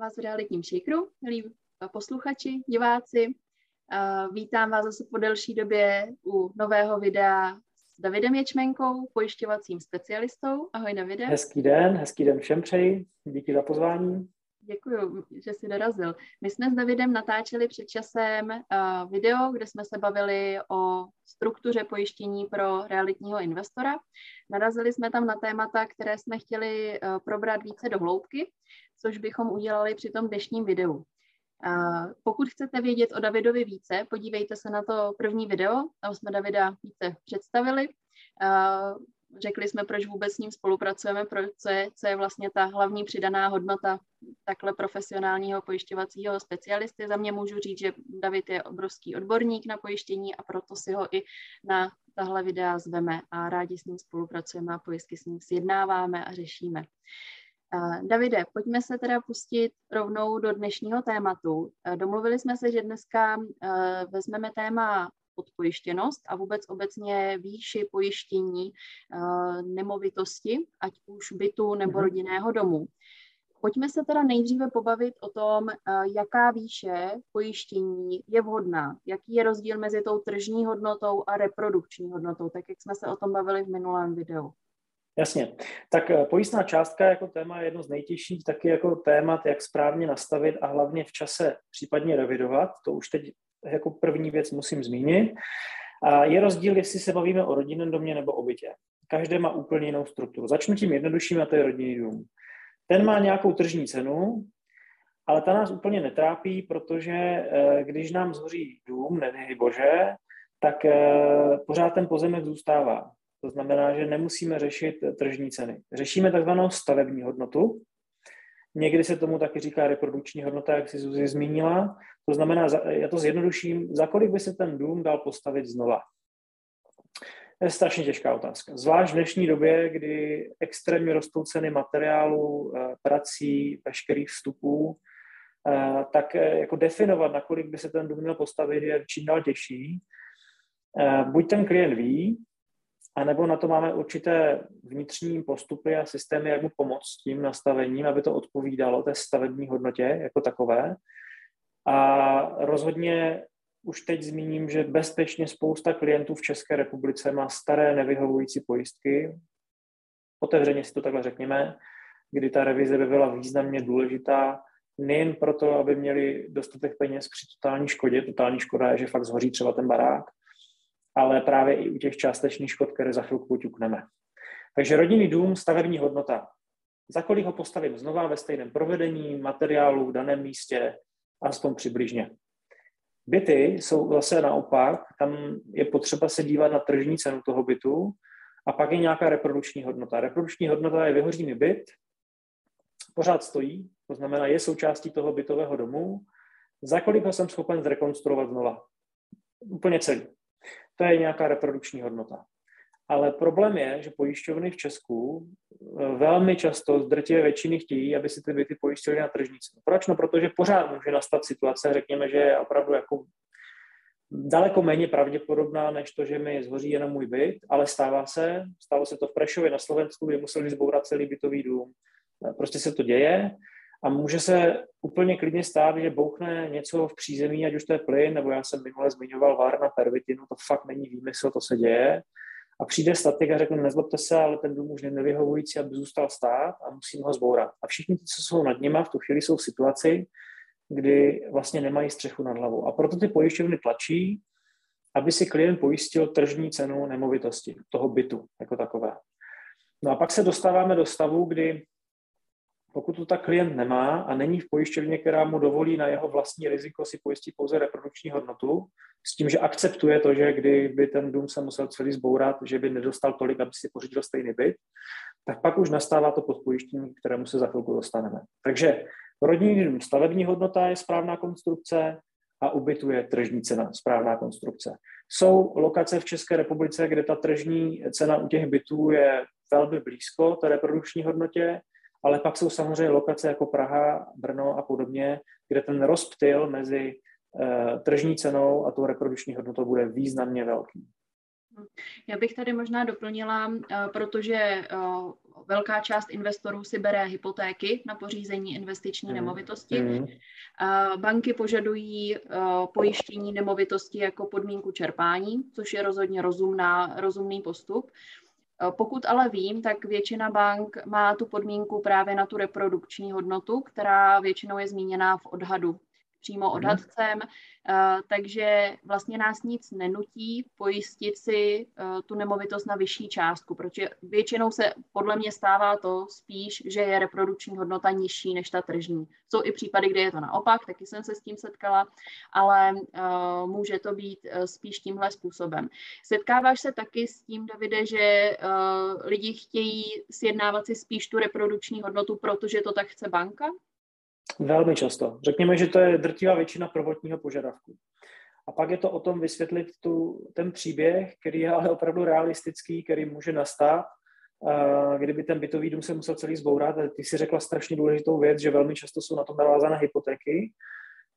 vás v realitním shakeru, milí posluchači, diváci. Vítám vás zase po delší době u nového videa s Davidem Ječmenkou, pojišťovacím specialistou. Ahoj Davide. Hezký den, hezký den všem přeji. Díky za pozvání. Děkuji, že jsi dorazil. My jsme s Davidem natáčeli před časem uh, video, kde jsme se bavili o struktuře pojištění pro realitního investora. Narazili jsme tam na témata, které jsme chtěli uh, probrat více do hloubky, což bychom udělali při tom dnešním videu. Uh, pokud chcete vědět o Davidovi více, podívejte se na to první video, tam jsme Davida více představili. Řekli jsme, proč vůbec s ním spolupracujeme, proč, co, je, co je vlastně ta hlavní přidaná hodnota takhle profesionálního pojišťovacího specialisty. Za mě můžu říct, že David je obrovský odborník na pojištění a proto si ho i na tahle videa zveme a rádi s ním spolupracujeme a pojistky s ním sjednáváme a řešíme. Davide, pojďme se teda pustit rovnou do dnešního tématu. Domluvili jsme se, že dneska vezmeme téma podpojištěnost a vůbec obecně výši pojištění nemovitosti, ať už bytu nebo mhm. rodinného domu. Pojďme se teda nejdříve pobavit o tom, jaká výše pojištění je vhodná, jaký je rozdíl mezi tou tržní hodnotou a reprodukční hodnotou, tak jak jsme se o tom bavili v minulém videu. Jasně. Tak eh, pojistná částka jako téma je jedno z nejtěžších, taky jako témat, jak správně nastavit a hlavně v čase případně revidovat. To už teď jako první věc musím zmínit. Je rozdíl, jestli se bavíme o rodinném domě nebo o bytě. Každé má úplně jinou strukturu. Začnu tím jednodušším a to je rodinný dům. Ten má nějakou tržní cenu, ale ta nás úplně netrápí, protože eh, když nám zhoří dům, nedej bože, tak eh, pořád ten pozemek zůstává. To znamená, že nemusíme řešit tržní ceny. Řešíme takzvanou stavební hodnotu. Někdy se tomu taky říká reprodukční hodnota, jak si Zuzi zmínila. To znamená, já to zjednoduším, za kolik by se ten dům dal postavit znova? To je strašně těžká otázka. Zvlášť v dnešní době, kdy extrémně rostou ceny materiálu, eh, prací, veškerých vstupů, eh, tak eh, jako definovat, na kolik by se ten dům měl postavit, je čím dál těžší. Buď ten klient ví, a nebo na to máme určité vnitřní postupy a systémy, jak mu pomoct s tím nastavením, aby to odpovídalo té stavební hodnotě jako takové. A rozhodně už teď zmíním, že bezpečně spousta klientů v České republice má staré nevyhovující pojistky. Otevřeně si to takhle řekněme, kdy ta revize by byla významně důležitá, nejen proto, aby měli dostatek peněz při totální škodě. Totální škoda je, že fakt zhoří třeba ten barák, ale právě i u těch částečných škod, které za chvilku poťukneme. Takže rodinný dům, stavební hodnota. Za kolik ho postavím znova ve stejném provedení, materiálu, v daném místě, aspoň přibližně. Byty jsou zase naopak, tam je potřeba se dívat na tržní cenu toho bytu a pak je nějaká reprodukční hodnota. Reprodukční hodnota je vyhoří mi byt, pořád stojí, to znamená, je součástí toho bytového domu, za kolik ho jsem schopen zrekonstruovat znova. Úplně celý. To je nějaká reprodukční hodnota. Ale problém je, že pojišťovny v Česku eh, velmi často z drtivé většiny chtějí, aby si ty byty pojistili na tržnici. Proč? No, protože pořád může nastat situace, řekněme, že je opravdu jako daleko méně pravděpodobná, než to, že mi zhoří jenom můj byt, ale stává se, stalo se to v Prešově na Slovensku, kdy museli zbourat celý bytový dům. Eh, prostě se to děje a může se úplně klidně stát, že bouchne něco v přízemí, ať už to je plyn, nebo já jsem minule zmiňoval vár na pervitinu, to fakt není výmysl, to se děje. A přijde statik a řekne, nezlobte se, ale ten dům už není nevyhovující, aby zůstal stát a musím ho zbourat. A všichni, co jsou nad nima, v tu chvíli jsou v situaci, kdy vlastně nemají střechu nad hlavou. A proto ty pojišťovny tlačí, aby si klient pojistil tržní cenu nemovitosti, toho bytu jako takové. No a pak se dostáváme do stavu, kdy pokud to tak klient nemá a není v pojišťovně, která mu dovolí na jeho vlastní riziko si pojistit pouze reprodukční hodnotu, s tím, že akceptuje to, že kdyby ten dům se musel celý zbourat, že by nedostal tolik, aby si pořídil stejný byt, tak pak už nastává to podpojištění, kterému se za chvilku dostaneme. Takže rodinný dům, stavební hodnota je správná konstrukce a ubytu je tržní cena, správná konstrukce. Jsou lokace v České republice, kde ta tržní cena u těch bytů je velmi blízko té reprodukční hodnotě, ale pak jsou samozřejmě lokace jako Praha, Brno a podobně, kde ten rozptyl mezi uh, tržní cenou a tou reprodukční hodnotou bude významně velký. Já bych tady možná doplnila, uh, protože uh, velká část investorů si bere hypotéky na pořízení investiční mm. nemovitosti. Mm. Banky požadují pojištění nemovitosti jako podmínku čerpání, což je rozhodně rozumná, rozumný postup. Pokud ale vím, tak většina bank má tu podmínku právě na tu reprodukční hodnotu, která většinou je zmíněná v odhadu přímo mhm. odhadcem, uh, takže vlastně nás nic nenutí pojistit si uh, tu nemovitost na vyšší částku, protože většinou se podle mě stává to spíš, že je reprodukční hodnota nižší než ta tržní. Jsou i případy, kde je to naopak, taky jsem se s tím setkala, ale uh, může to být spíš tímhle způsobem. Setkáváš se taky s tím, Davide, že lidi chtějí sjednávat si spíš tu reprodukční hodnotu, protože to tak chce banka? Velmi často. Řekněme, že to je drtivá většina prvotního požadavku. A pak je to o tom vysvětlit tu, ten příběh, který je ale opravdu realistický, který může nastat, kdyby ten bytový dům se musel celý zbourat. Ty si řekla strašně důležitou věc, že velmi často jsou na tom navázané hypotéky.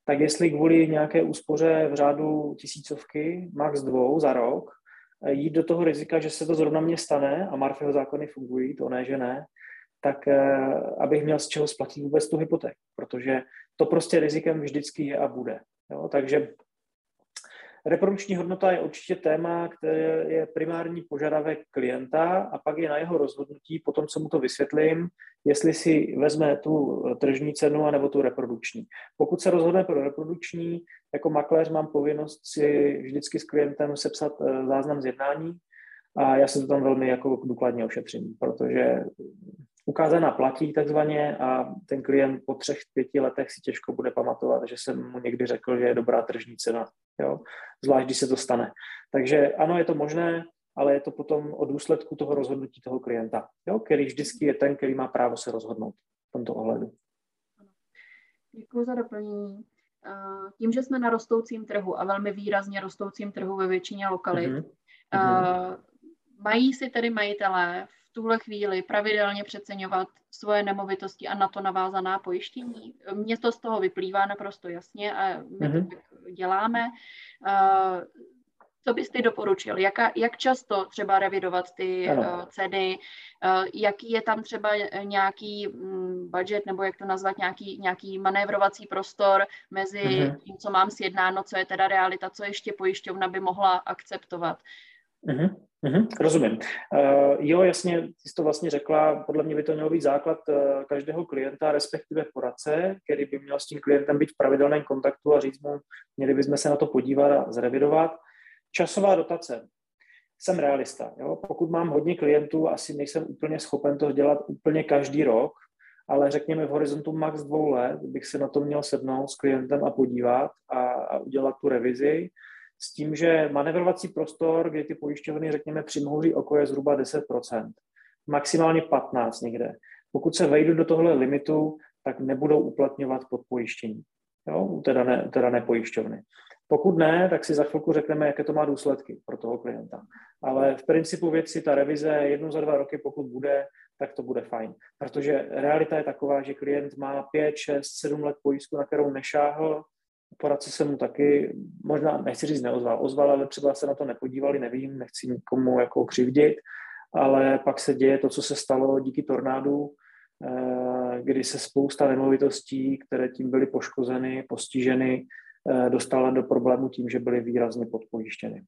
Tak jestli kvůli nějaké úspoře v řádu tisícovky, max dvou za rok, jít do toho rizika, že se to zrovna mně stane a Marfeho zákony fungují, to ne, že ne, tak eh, abych měl z čeho splatit vůbec tu hypotéku, protože to prostě rizikem vždycky je a bude. Jo? Takže reprodukční hodnota je určitě téma, které je primární požadavek klienta a pak je na jeho rozhodnutí, potom co mu to vysvětlím, jestli si vezme tu tržní cenu anebo tu reprodukční. Pokud se rozhodne pro reprodukční, jako makléř mám povinnost si vždycky s klientem sepsat eh, záznam z jednání a já se to tam velmi jako důkladně ošetřím, protože ukázaná platí takzvaně a ten klient po třech, pěti letech si těžko bude pamatovat, že jsem mu někdy řekl, že je dobrá tržní cena, jo? zvlášť když se to stane. Takže ano, je to možné, ale je to potom o důsledku toho rozhodnutí toho klienta, jo? který vždycky je ten, který má právo se rozhodnout v tomto ohledu. Děkuji za doplnění. Tím, že jsme na rostoucím trhu a velmi výrazně rostoucím trhu ve většině lokalit, mm-hmm. mají si tedy majitelé tuhle chvíli pravidelně přeceňovat svoje nemovitosti a na to navázaná pojištění. Mně to z toho vyplývá naprosto jasně a my mm-hmm. to mhm. tak děláme. Co bys ty doporučil? Jaka, jak často třeba revidovat ty uh, ceny? Uh, jaký je tam třeba nějaký um, budget, nebo jak to nazvat, nějaký, nějaký manévrovací prostor mezi mm-hmm. tím, co mám sjednáno, co je teda realita, co ještě pojišťovna by mohla akceptovat? Mm-hmm. Mm-hmm, rozumím. Uh, jo, jasně, ty jsi to vlastně řekla, podle mě by to měl být základ uh, každého klienta, respektive poradce, který by měl s tím klientem být v pravidelném kontaktu a říct mu, měli bychom se na to podívat a zrevidovat. Časová dotace. Jsem realista. Jo? Pokud mám hodně klientů, asi nejsem úplně schopen to dělat úplně každý rok, ale řekněme v horizontu max dvou let bych se na to měl sednout s klientem a podívat a, a udělat tu revizi s tím, že manevrovací prostor, kdy ty pojišťovny, řekněme, přimhouří oko je zhruba 10%, maximálně 15 někde. Pokud se vejdu do tohle limitu, tak nebudou uplatňovat podpojištění, jo, teda ne, teda ne pojišťovny. Pokud ne, tak si za chvilku řekneme, jaké to má důsledky pro toho klienta. Ale v principu věci ta revize jednou za dva roky, pokud bude, tak to bude fajn. Protože realita je taková, že klient má 5, 6, 7 let pojistku, na kterou nešáhl, poradce se mu taky, možná nechci říct neozval, ozval, ale třeba se na to nepodívali, nevím, nechci nikomu jako křivdit, ale pak se děje to, co se stalo díky tornádu, eh, kdy se spousta nemovitostí, které tím byly poškozeny, postiženy, eh, dostala do problému tím, že byly výrazně podpojištěny.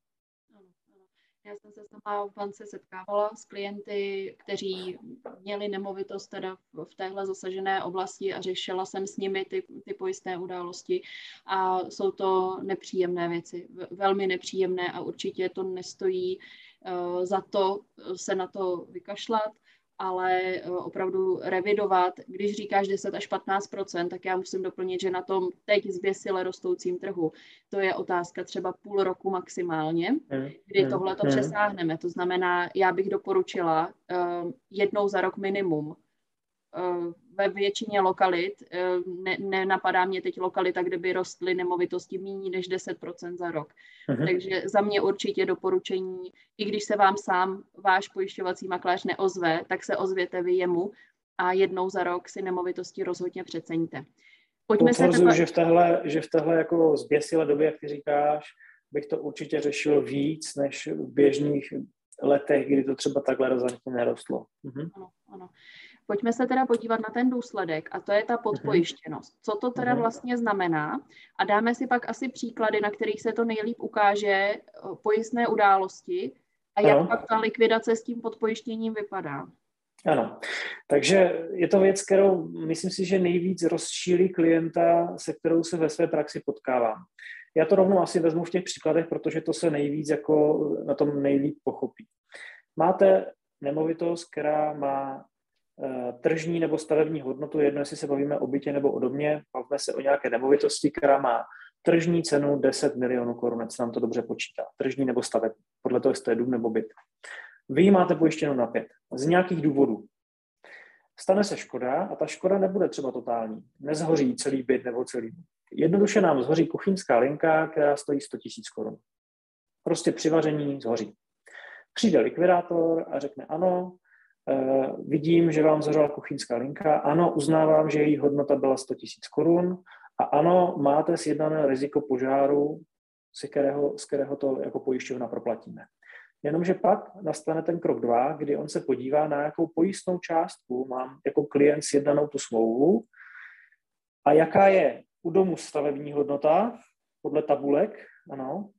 Já jsem se sama v bance setkávala s klienty, kteří měli nemovitost teda v téhle zasažené oblasti a řešila jsem s nimi ty, ty pojistné události. A jsou to nepříjemné věci, velmi nepříjemné a určitě to nestojí uh, za to se na to vykašlat ale eh, opravdu revidovat. Když říkáš 10 až 15% tak já musím doplnit, že na tom teď zběsile rostoucím trhu to je otázka třeba půl roku maximálně, hmm, kdy hmm, tohle to hmm. přesáhneme. To znamená, já bych doporučila uh, jednou za rok minimum. Uh, ve většině lokalit, uh, ne, nenapadá mě teď lokalita, kde by rostly nemovitosti méně než 10% za rok. Uh-huh. Takže za mě určitě doporučení, i když se vám sám váš pojišťovací makléř neozve, tak se ozvěte vy jemu a jednou za rok si nemovitosti rozhodně přeceňte. Pojďme se takhle... že v téhle, že v téhle jako zběsilé době, jak ty říkáš, bych to určitě řešil víc než v běžných letech, kdy to třeba takhle razantně nerostlo. Mhm. Ano, Ano. Pojďme se teda podívat na ten důsledek a to je ta mhm. podpojištěnost. Co to teda mhm. vlastně znamená a dáme si pak asi příklady, na kterých se to nejlíp ukáže eh, pojistné události a jak ano. pak ta likvidace s tím podpojištěním vypadá. Ano, takže je to věc, kterou myslím si, že nejvíc rozšílí klienta, se kterou se ve své praxi potkávám. Já to rovnou asi vezmu v těch příkladech, protože to se nejvíc jako na tom nejlíp pochopí. Máte nemovitost, která má tržní nebo stavební hodnotu, jedno, jestli se bavíme o bytě nebo o domě, bavíme se o nějaké nemovitosti, která má tržní cenu 10 milionů korun, se nám to dobře počítá. Tržní nebo stavební, podle toho, jestli to je dům nebo byt. Vy ji máte pojištěnou na pět. Z nějakých důvodů. Stane se škoda a ta škoda nebude třeba totální. Nezhoří celý byt nebo celý byt. Jednoduše nám zhoří kuchyňská linka, která stojí 100 000 korun. Prostě při vaření zhoří. Přijde likvidátor a řekne ano, vidím, že vám zhořela kuchyňská linka, ano, uznávám, že její hodnota byla 100 000 korun a ano, máte sjednané riziko požáru, z kterého, z kterého to jako pojišťovna proplatíme. Jenomže pak nastane ten krok dva, kdy on se podívá na jakou pojistnou částku mám jako klient sjednanou tu smlouvu a jaká je u domu stavební hodnota podle tabulek, ano,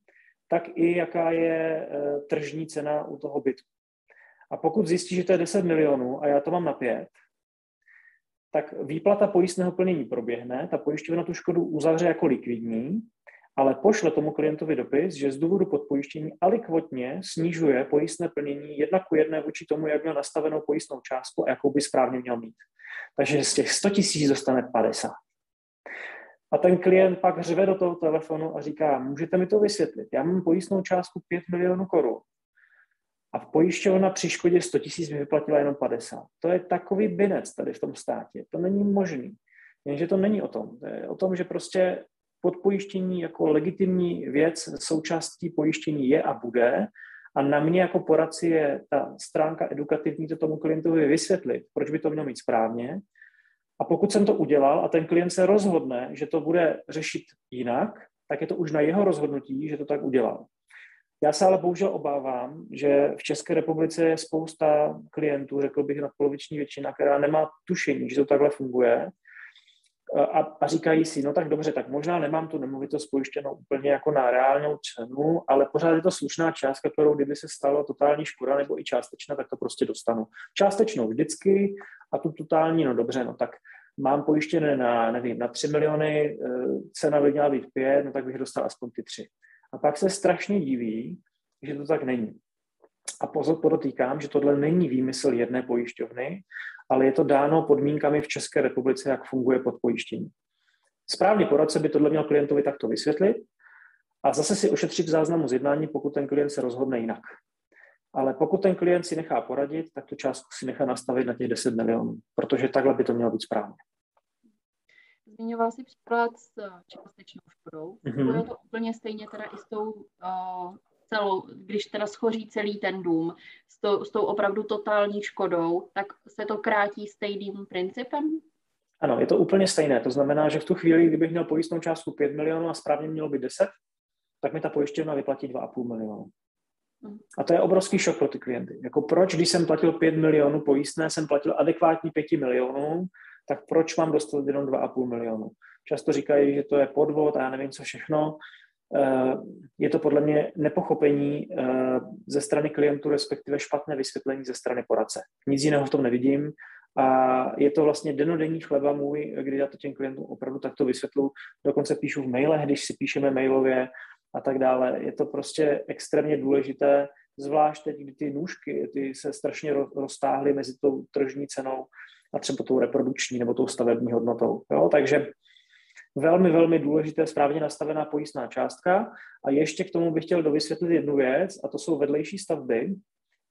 tak i jaká je e, tržní cena u toho bytu. A pokud zjistí, že to je 10 milionů a já to mám na pět, tak výplata pojistného plnění proběhne, ta pojišťovna tu škodu uzavře jako likvidní ale pošle tomu klientovi dopis, že z důvodu podpojištění alikvotně snižuje pojistné plnění jedna ku jedné vůči tomu, jak měl nastavenou pojistnou částku a jakou by správně měl mít. Takže z těch 100 tisíc dostane 50. A ten klient pak řve do toho telefonu a říká, můžete mi to vysvětlit, já mám pojistnou částku 5 milionů korun a pojišťovna při škodě 100 tisíc mi vyplatila jenom 50. To je takový binec tady v tom státě, to není možný. Jenže to není o tom. To je o tom, že prostě podpojištění jako legitimní věc součástí pojištění je a bude. A na mě jako poradci je ta stránka edukativní to tomu klientovi vysvětlit, proč by to mělo mít správně. A pokud jsem to udělal a ten klient se rozhodne, že to bude řešit jinak, tak je to už na jeho rozhodnutí, že to tak udělal. Já se ale bohužel obávám, že v České republice je spousta klientů, řekl bych nadpoloviční většina, která nemá tušení, že to takhle funguje a, a říkají si, no tak dobře, tak možná nemám tu nemovitost pojištěnou úplně jako na reálnou cenu, ale pořád je to slušná částka, kterou kdyby se stalo totální škoda nebo i částečná, tak to prostě dostanu. Částečnou vždycky a tu totální, no dobře, no tak mám pojištěné na, nevím, na 3 miliony, eh, cena by měla být 5, no tak bych dostal aspoň ty 3. A pak se strašně diví, že to tak není. A pozor, podotýkám, že tohle není výmysl jedné pojišťovny, ale je to dáno podmínkami v České republice, jak funguje podpojištění. Správný poradce by tohle měl klientovi takto vysvětlit a zase si ošetřit záznamu z jednání, pokud ten klient se rozhodne jinak. Ale pokud ten klient si nechá poradit, tak tu částku si nechá nastavit na těch 10 milionů, protože takhle by to mělo být správně. Zmiňoval jsi příklad s částečnou škodou. Mm-hmm. Je to úplně stejně teda i s tou uh, celou, když teda schoří celý ten dům s, to, s tou opravdu totální škodou, tak se to krátí stejným principem? Ano, je to úplně stejné. To znamená, že v tu chvíli, kdybych měl pojistnou částku 5 milionů a správně mělo být 10, tak mi ta pojišťovna vyplatí 2,5 milionu. Mhm. A to je obrovský šok pro ty klienty. Jako proč, když jsem platil 5 milionů pojistné, jsem platil adekvátní 5 milionů, tak proč mám dostat jenom 2,5 milionu? Často říkají, že to je podvod a já nevím co všechno. Eh, je to podle mě nepochopení eh, ze strany klientů, respektive špatné vysvětlení ze strany poradce. Nic jiného v tom nevidím a je to vlastně denodenní chleba můj, kdy já to těm klientům opravdu takto vysvětlu. Dokonce píšu v mailech, když si píšeme mailově a tak dále. Je to prostě extrémně důležité, zvlášť teď, kdy ty nůžky ty se strašně roztáhly mezi tou tržní cenou a třeba tou reprodukční nebo tou stavební hodnotou. Jo? Takže velmi, velmi důležité správně nastavená pojistná částka. A ještě k tomu bych chtěl dovysvětlit jednu věc, a to jsou vedlejší stavby.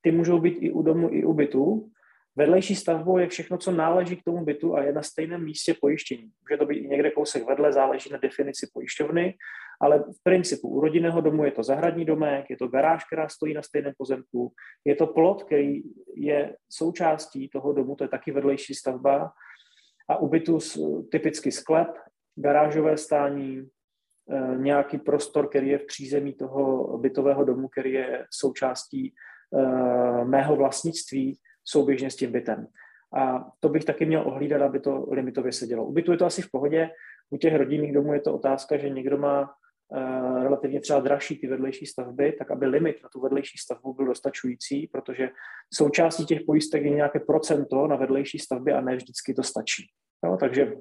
Ty můžou být i u domu, i u bytu. Vedlejší stavbou je všechno, co náleží k tomu bytu a je na stejném místě pojištění. Může to být někde kousek vedle, záleží na definici pojišťovny, ale v principu u rodinného domu je to zahradní domek, je to garáž, která stojí na stejném pozemku, je to plot, který je součástí toho domu, to je taky vedlejší stavba, a u bytu typicky sklep, garážové stání, eh, nějaký prostor, který je v přízemí toho bytového domu, který je součástí eh, mého vlastnictví souběžně s tím bytem. A to bych taky měl ohlídat, aby to limitově sedělo. U bytu je to asi v pohodě, u těch rodinných domů je to otázka, že někdo má uh, relativně třeba dražší ty vedlejší stavby, tak aby limit na tu vedlejší stavbu byl dostačující, protože součástí těch pojistek je nějaké procento na vedlejší stavby a ne vždycky to stačí. Jo, takže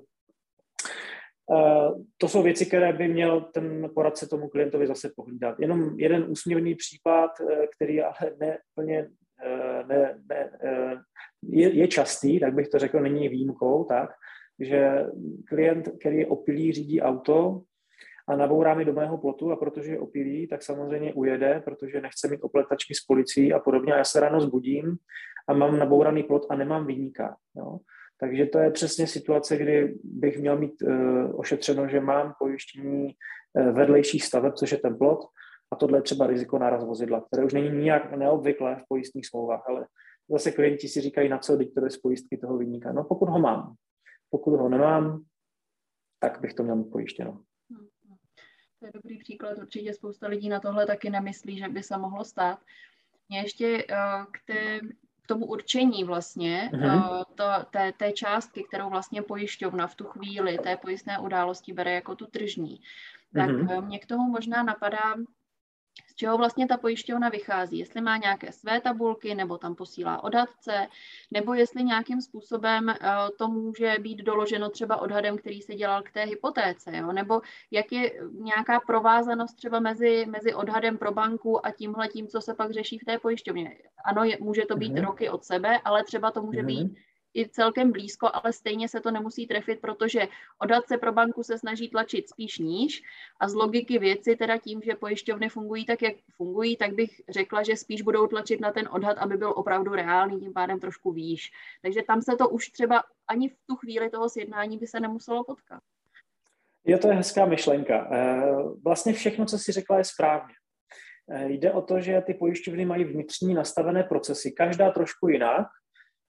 Uh, to jsou věci, které by měl ten poradce tomu klientovi zase pohlídat. Jenom jeden úsměvný případ, který ale ne plně ne, ne, je, je častý, tak bych to řekl, není výjimkou, tak, že klient, který opilý, řídí auto a nabourá mi do mého plotu a protože je opilý, tak samozřejmě ujede, protože nechce mít opletačky s policií a podobně. A já se ráno zbudím a mám nabouraný plot a nemám výjimka. Jo. Takže to je přesně situace, kdy bych měl mít uh, ošetřeno, že mám pojištění uh, vedlejších staveb, což je ten plot, a tohle je třeba riziko náraz vozidla, které už není nijak neobvyklé v pojistných smlouvách, ale zase klienti si říkají, na co teď to je z pojistky toho vyníka. No pokud ho mám. Pokud ho nemám, tak bych to měl mít pojištěno. To je dobrý příklad. Určitě spousta lidí na tohle taky nemyslí, že by se mohlo stát. Mě ještě uh, k, té, k tomu určení vlastně uh, to, té, té částky, kterou vlastně pojišťovna v tu chvíli té pojistné události bere jako tu tržní, tak uh-huh. mě k tomu možná napadá z čeho vlastně ta pojišťovna vychází, jestli má nějaké své tabulky, nebo tam posílá odhadce, nebo jestli nějakým způsobem eh, to může být doloženo třeba odhadem, který se dělal k té hypotéce, jo? nebo jak je nějaká provázanost třeba mezi, mezi odhadem pro banku a tímhle tím, co se pak řeší v té pojišťovně. Ano, je, může to být mm-hmm. roky od sebe, ale třeba to může mm-hmm. být i celkem blízko, ale stejně se to nemusí trefit, protože odhadce pro banku se snaží tlačit spíš níž a z logiky věci, teda tím, že pojišťovny fungují tak, jak fungují, tak bych řekla, že spíš budou tlačit na ten odhad, aby byl opravdu reálný, tím pádem trošku výš. Takže tam se to už třeba ani v tu chvíli toho sjednání by se nemuselo potkat. Jo, to je hezká myšlenka. Eh, vlastně všechno, co si řekla, je správně. Eh, jde o to, že ty pojišťovny mají vnitřní nastavené procesy, každá trošku jinak,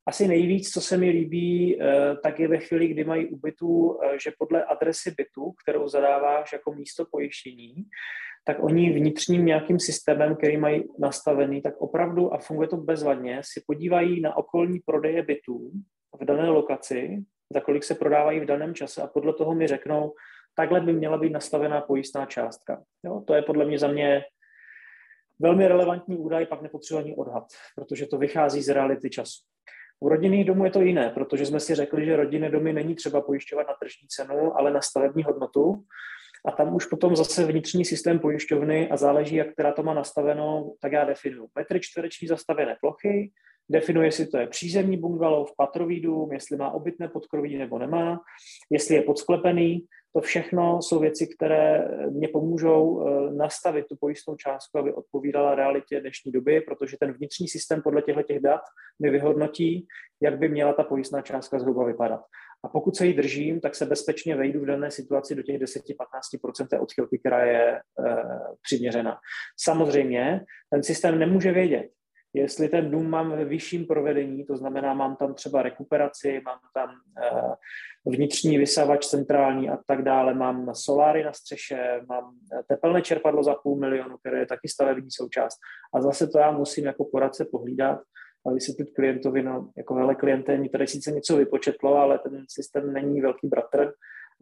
asi nejvíc, co se mi líbí, eh, tak je ve chvíli, kdy mají u bytu, eh, že podle adresy bytu, kterou zadáváš jako místo pojištění, tak oni vnitřním nějakým systémem, který mají nastavený, tak opravdu, a funguje to bezvadně, si podívají na okolní prodeje bytů v dané lokaci, za kolik se prodávají v daném čase a podle toho mi řeknou, takhle by měla být nastavená pojistná částka. Jo, to je podle mě za mě velmi relevantní údaj, pak nepotřebovaný odhad, protože to vychází z reality času. U rodinných domů je to jiné, protože jsme si řekli, že rodinné domy není třeba pojišťovat na tržní cenu, ale na stavební hodnotu. A tam už potom zase vnitřní systém pojišťovny a záleží, jak která to má nastaveno, tak já definuju metry čtvereční zastavěné plochy, definuje, jestli to je přízemní bungalov, patrový dům, jestli má obytné podkroví nebo nemá, jestli je podsklepený, to všechno jsou věci, které mě pomůžou eh, nastavit tu pojistnou částku, aby odpovídala realitě dnešní doby, protože ten vnitřní systém podle těchto těch dat mi vyhodnotí, jak by měla ta pojistná částka zhruba vypadat. A pokud se jí držím, tak se bezpečně vejdu v dané situaci do těch 10-15% odchylky, která je e, přiměřená. Samozřejmě ten systém nemůže vědět, jestli ten dům mám ve vyšším provedení, to znamená, mám tam třeba rekuperaci, mám tam uh, vnitřní vysavač centrální a tak dále, mám soláry na střeše, mám tepelné čerpadlo za půl milionu, které je taky stavební součást. A zase to já musím jako poradce pohlídat a vysvětlit klientovi, no jako hele kliente, mi tady sice něco vypočetlo, ale ten systém není velký bratr,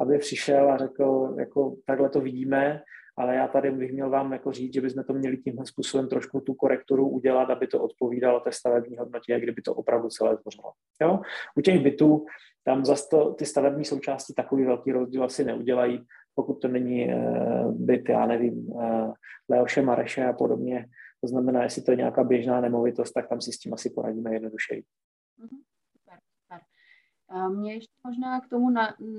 aby přišel a řekl, jako takhle to vidíme, ale já tady bych měl vám jako říct, že bychom to měli tímhle způsobem trošku tu korekturu udělat, aby to odpovídalo té stavební hodnotě, kdyby to opravdu celé tvořilo. Jo? U těch bytů tam zase to, ty stavební součásti takový velký rozdíl asi neudělají, pokud to není uh, byt, já nevím, uh, Leoše Mareše a podobně. To znamená, jestli to je nějaká běžná nemovitost, tak tam si s tím asi poradíme jednodušeji. Mm-hmm. Mně ještě možná k tomu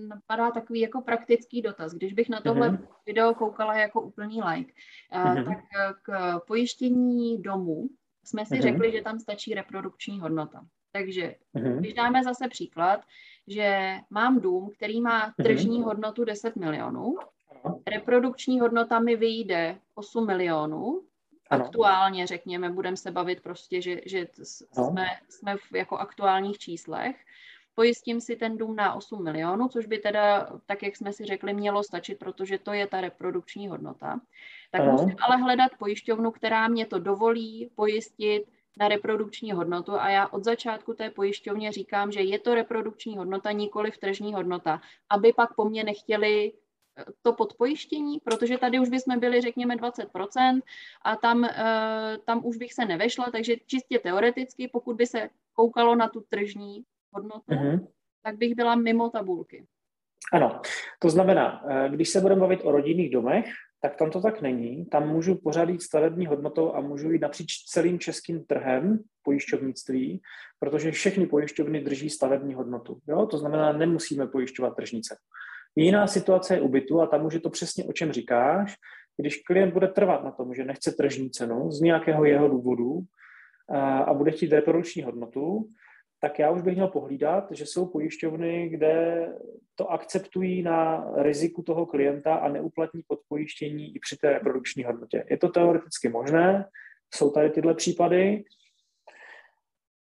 napadá takový jako praktický dotaz. Když bych na tohle mm-hmm. video koukala jako úplný like, mm-hmm. tak eh, k pojištění domu jsme si mm-hmm. řekli, že tam stačí reprodukční hodnota. Takže mm-hmm. když dáme zase příklad, že mám dům, který má tržní mm-hmm. hodnotu 10 milionů, reprodukční hodnota mi vyjde 8 milionů, ano. aktuálně řekněme, budeme se bavit prostě, že, že jsme, jsme v jako aktuálních číslech, pojistím si ten dům na 8 milionů, což by teda, tak jak jsme si řekli, mělo stačit, protože to je ta reprodukční hodnota. Tak ano. musím ale hledat pojišťovnu, která mě to dovolí pojistit na reprodukční hodnotu a já od začátku té pojišťovně říkám, že je to reprodukční hodnota, nikoli v tržní hodnota, aby pak po mně nechtěli eh, to podpojištění, protože tady už bychom byli, řekněme, 20% a tam, eh, tam už bych se nevešla, takže čistě teoreticky, pokud by se koukalo na tu tržní hodnotu, mm-hmm. tak bych byla mimo tabulky. Ano, to znamená, eh, když se budeme bavit o rodinných domech, tak tam to tak není. Tam můžu pořád jít stavební hodnotou a můžu jít napříč celým českým trhem pojišťovnictví, protože všechny pojišťovny drží stavební hodnotu. Jo? To znamená, nemusíme pojišťovat tržnice. Jiná situace je u bytu a tam už je to přesně o čem říkáš. Když klient bude trvat na tom, že nechce tržní cenu z nějakého jeho důvodu a, a bude chtít reprodukční hodnotu, tak já už bych měl pohlídat, že jsou pojišťovny, kde to akceptují na riziku toho klienta a neuplatní podpojištění i při té reprodukční hodnotě. Je to teoreticky možné, jsou tady tyhle případy,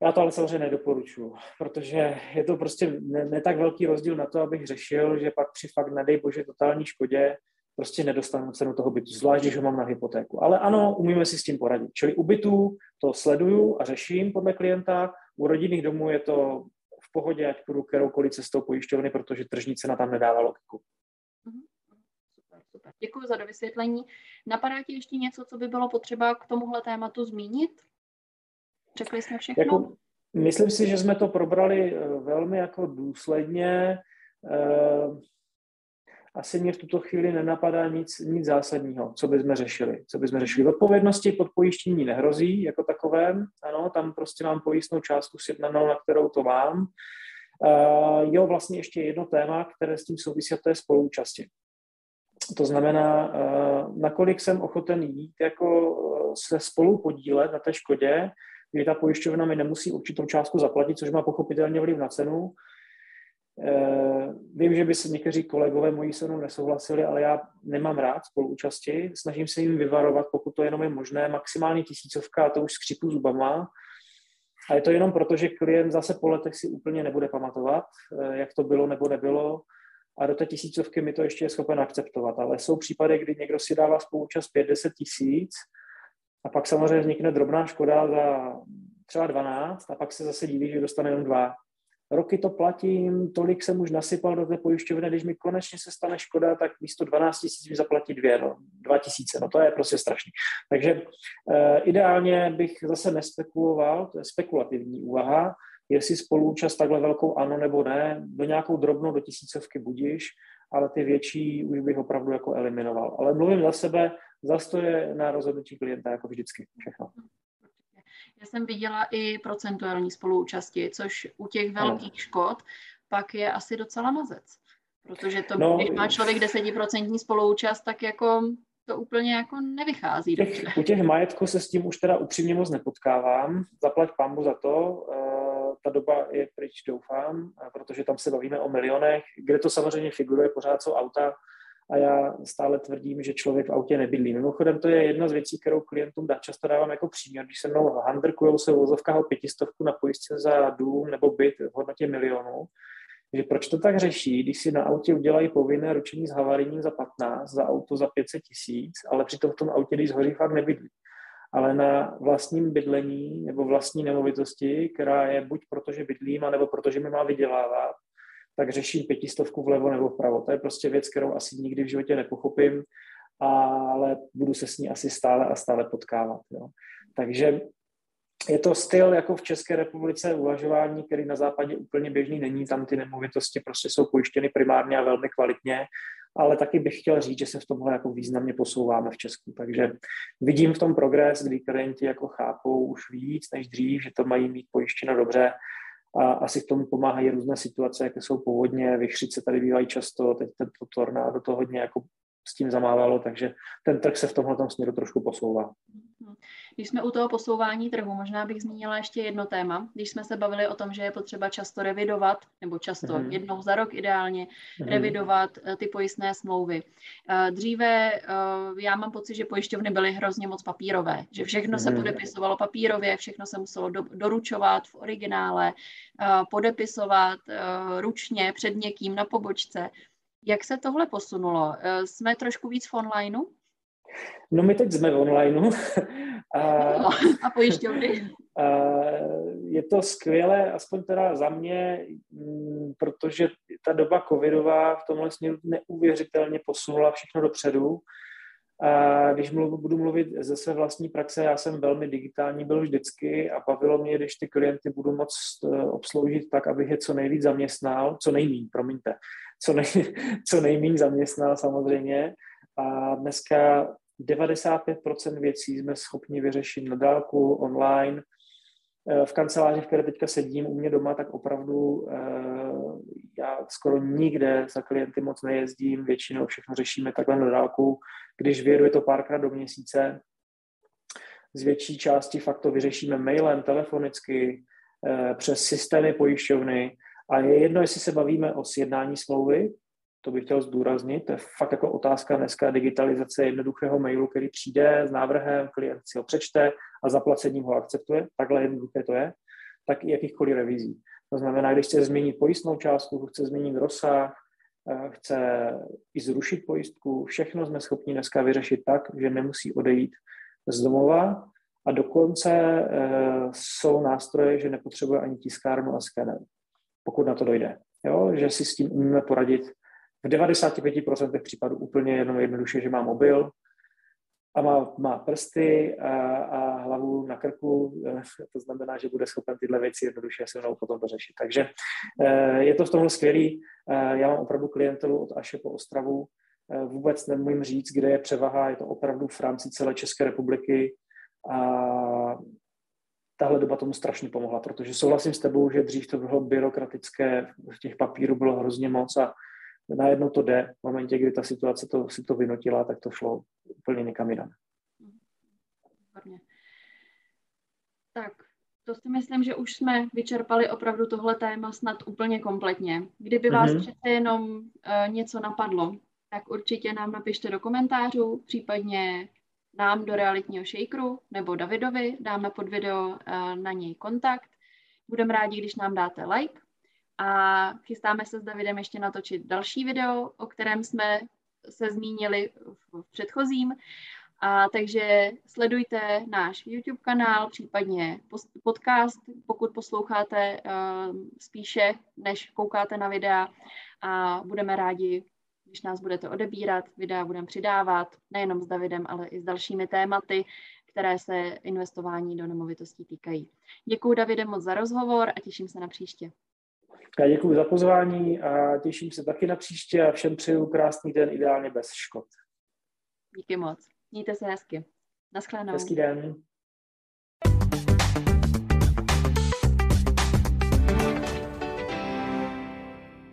já to ale samozřejmě nedoporučuji, protože je to prostě ne, ne tak velký rozdíl na to, abych řešil, že pak při fakt, nedej bože, totální škodě prostě nedostanu cenu toho bytu, zvlášť, když ho mám na hypotéku. Ale ano, umíme si s tím poradit. Čili u bytů to sleduju a řeším podle klienta, u rodinných domů je to v pohodě, ať půjdu kteroukoliv cestou pojišťovny, protože tržní cena tam nedává logiku. Mhm. Super, super. Děkuji za dovysvětlení. Napadá ti ještě něco, co by bylo potřeba k tomuhle tématu zmínit? Řekli jsme všechno? Jako, myslím si, že jsme to probrali eh, velmi jako důsledně. Eh, asi mě v tuto chvíli nenapadá nic, nic zásadního, co bychom řešili. Co bychom řešili. Odpovědnosti pod pojištění nehrozí jako takovém. Ano, tam prostě mám pojistnou částku sjednanou, na kterou to mám. Uh, jo, vlastně ještě jedno téma, které s tím souvisí, a to je spoluúčasti. To znamená, uh, nakolik jsem ochoten jít jako se spolu podílet na té škodě, kdy ta pojišťovna mi nemusí určitou částku zaplatit, což má pochopitelně vliv na cenu, Eh, vím, že by se někteří kolegové mojí se mnou nesouhlasili, ale já nemám rád spoluúčasti. Snažím se jim vyvarovat, pokud to jenom je možné, maximálně tisícovka a to už skřipu zubama. A je to jenom proto, že klient zase po letech si úplně nebude pamatovat, eh, jak to bylo nebo nebylo. A do té tisícovky mi to ještě je schopen akceptovat. Ale jsou případy, kdy někdo si dává spoluúčast 5-10 tisíc a pak samozřejmě vznikne drobná škoda za třeba 12 a pak se zase díví, že dostane jenom dva roky to platím, tolik jsem už nasypal do té pojišťovny, když mi konečně se stane škoda, tak místo 12 tisíc mi zaplatí dvě, no, 2 tisíce, no to je prostě strašný. Takže e, ideálně bych zase nespekuloval, to je spekulativní úvaha, jestli spoluúčast takhle velkou ano nebo ne, do nějakou drobnou do tisícovky budíš, ale ty větší už bych opravdu jako eliminoval. Ale mluvím za sebe, zase to je na rozhodnutí klienta jako vždycky všechno. Já jsem viděla i procentuální spoluúčasti, což u těch velkých ano. škod pak je asi docela mazec. Protože to, no, když má člověk desetiprocentní spoluúčast, tak jako to úplně jako nevychází těch, dobře. U těch majetků se s tím už teda upřímně moc nepotkávám. Zaplať pambu za to. Uh, ta doba je pryč, doufám, protože tam se bavíme o milionech, kde to samozřejmě figuruje, pořád jsou auta, a já stále tvrdím, že člověk v autě nebydlí. Mimochodem to je jedna z věcí, kterou klientům dá, často dávám jako příměr, když se mnou handrkujou se vozovka o pětistovku na pojistce za dům nebo byt v hodnotě milionů, že proč to tak řeší, když si na autě udělají povinné ručení s havarijním za 15, za auto za 500 tisíc, ale přitom v tom autě, když zhoří, fakt nebydlí. Ale na vlastním bydlení nebo vlastní nemovitosti, která je buď protože bydlím, anebo protože mi má vydělávat, tak řeším pětistovku vlevo nebo vpravo. To je prostě věc, kterou asi nikdy v životě nepochopím, ale budu se s ní asi stále a stále potkávat. Jo. Takže je to styl jako v České republice uvažování, který na západě úplně běžný není. Tam ty nemovitosti prostě jsou pojištěny primárně a velmi kvalitně, ale taky bych chtěl říct, že se v tomhle jako významně posouváme v Česku. Takže vidím v tom progres, kdy klienti jako chápou už víc než dřív, že to mají mít pojištěno dobře a asi k tomu pomáhají různé situace, jaké jsou povodně, vychřice tady bývají často, teď tento tornádo to hodně jako s tím zamávalo, takže ten trh se v tomhle směru trošku posouvá. Když jsme u toho posouvání trhu, možná bych zmínila ještě jedno téma. Když jsme se bavili o tom, že je potřeba často revidovat, nebo často mm-hmm. jednou za rok ideálně, mm-hmm. revidovat uh, ty pojistné smlouvy. Uh, dříve uh, já mám pocit, že pojišťovny byly hrozně moc papírové, že všechno mm-hmm. se mhm. podepisovalo papírově, všechno se muselo do, doručovat v originále, podepisovat ručně před někým na pobočce. Jak se tohle posunulo? Jsme trošku víc v onlineu? No my teď jsme v onlineu A, a pojišťovny. Je to skvělé, aspoň teda za mě, mm, protože ta doba covidová v tomhle směru neuvěřitelně posunula všechno dopředu. A když mluv, budu mluvit ze své vlastní praxe, já jsem velmi digitální byl vždycky a bavilo mě, když ty klienty budu moc eh, obsloužit tak, abych je co nejvíc zaměstnal, co nejmíň, promiňte, co, nej, co nejmíň zaměstnal samozřejmě. A dneska 95% věcí jsme schopni vyřešit na dálku, online. Eh, v kanceláři, v které teďka sedím u mě doma, tak opravdu eh, já skoro nikde za klienty moc nejezdím, většinou všechno řešíme takhle na dálku. Když vyjedu, je to párkrát do měsíce. Z větší části fakt to vyřešíme mailem, telefonicky, eh, přes systémy pojišťovny. A je jedno, jestli se bavíme o sjednání smlouvy, to bych chtěl zdůraznit. To je fakt jako otázka dneska digitalizace jednoduchého mailu, který přijde s návrhem, klient si ho přečte a zaplacením ho akceptuje. Takhle jednoduché to je. Tak i jakýchkoliv revizí. To znamená, když chce změnit pojistnou částku, chce změnit rozsah, eh, chce i zrušit pojistku, všechno jsme schopni dneska vyřešit tak, že nemusí odejít z domova a dokonce e, jsou nástroje, že nepotřebuje ani tiskárnu a skener, pokud na to dojde. Jo? Že si s tím umíme poradit v 95% případů úplně jenom jednoduše, že má mobil a má, má prsty a, a hlavu na krku, to znamená, že bude schopen tyhle věci jednoduše se mnou potom dořešit. Takže eh, je to v tomhle skvělý. Eh, já mám opravdu klientelu od Aše po Ostravu. Eh, vůbec nemůžu říct, kde je převaha, je to opravdu v rámci celé České republiky a tahle doba tomu strašně pomohla, protože souhlasím s tebou, že dřív to bylo byrokratické, těch papírů bylo hrozně moc a najednou to jde. V momentě, kdy ta situace to, si to vynotila, tak to šlo úplně někam jinam. Tak, to si myslím, že už jsme vyčerpali opravdu tohle téma snad úplně kompletně. Kdyby vás mm-hmm. přece jenom uh, něco napadlo, tak určitě nám napište do komentářů, případně nám do realitního shakeru nebo Davidovi, dáme pod video uh, na něj kontakt. Budeme rádi, když nám dáte like a chystáme se s Davidem ještě natočit další video, o kterém jsme se zmínili v předchozím. A takže sledujte náš YouTube kanál, případně podcast, pokud posloucháte uh, spíše, než koukáte na videa. A budeme rádi, když nás budete odebírat, videa budeme přidávat, nejenom s Davidem, ale i s dalšími tématy, které se investování do nemovitostí týkají. Děkuji Davide moc za rozhovor a těším se na příště. Já děkuji za pozvání a těším se taky na příště a všem přeju krásný den, ideálně bez škod. Díky moc. Mějte se hezky. Naschledanou. Hezký den.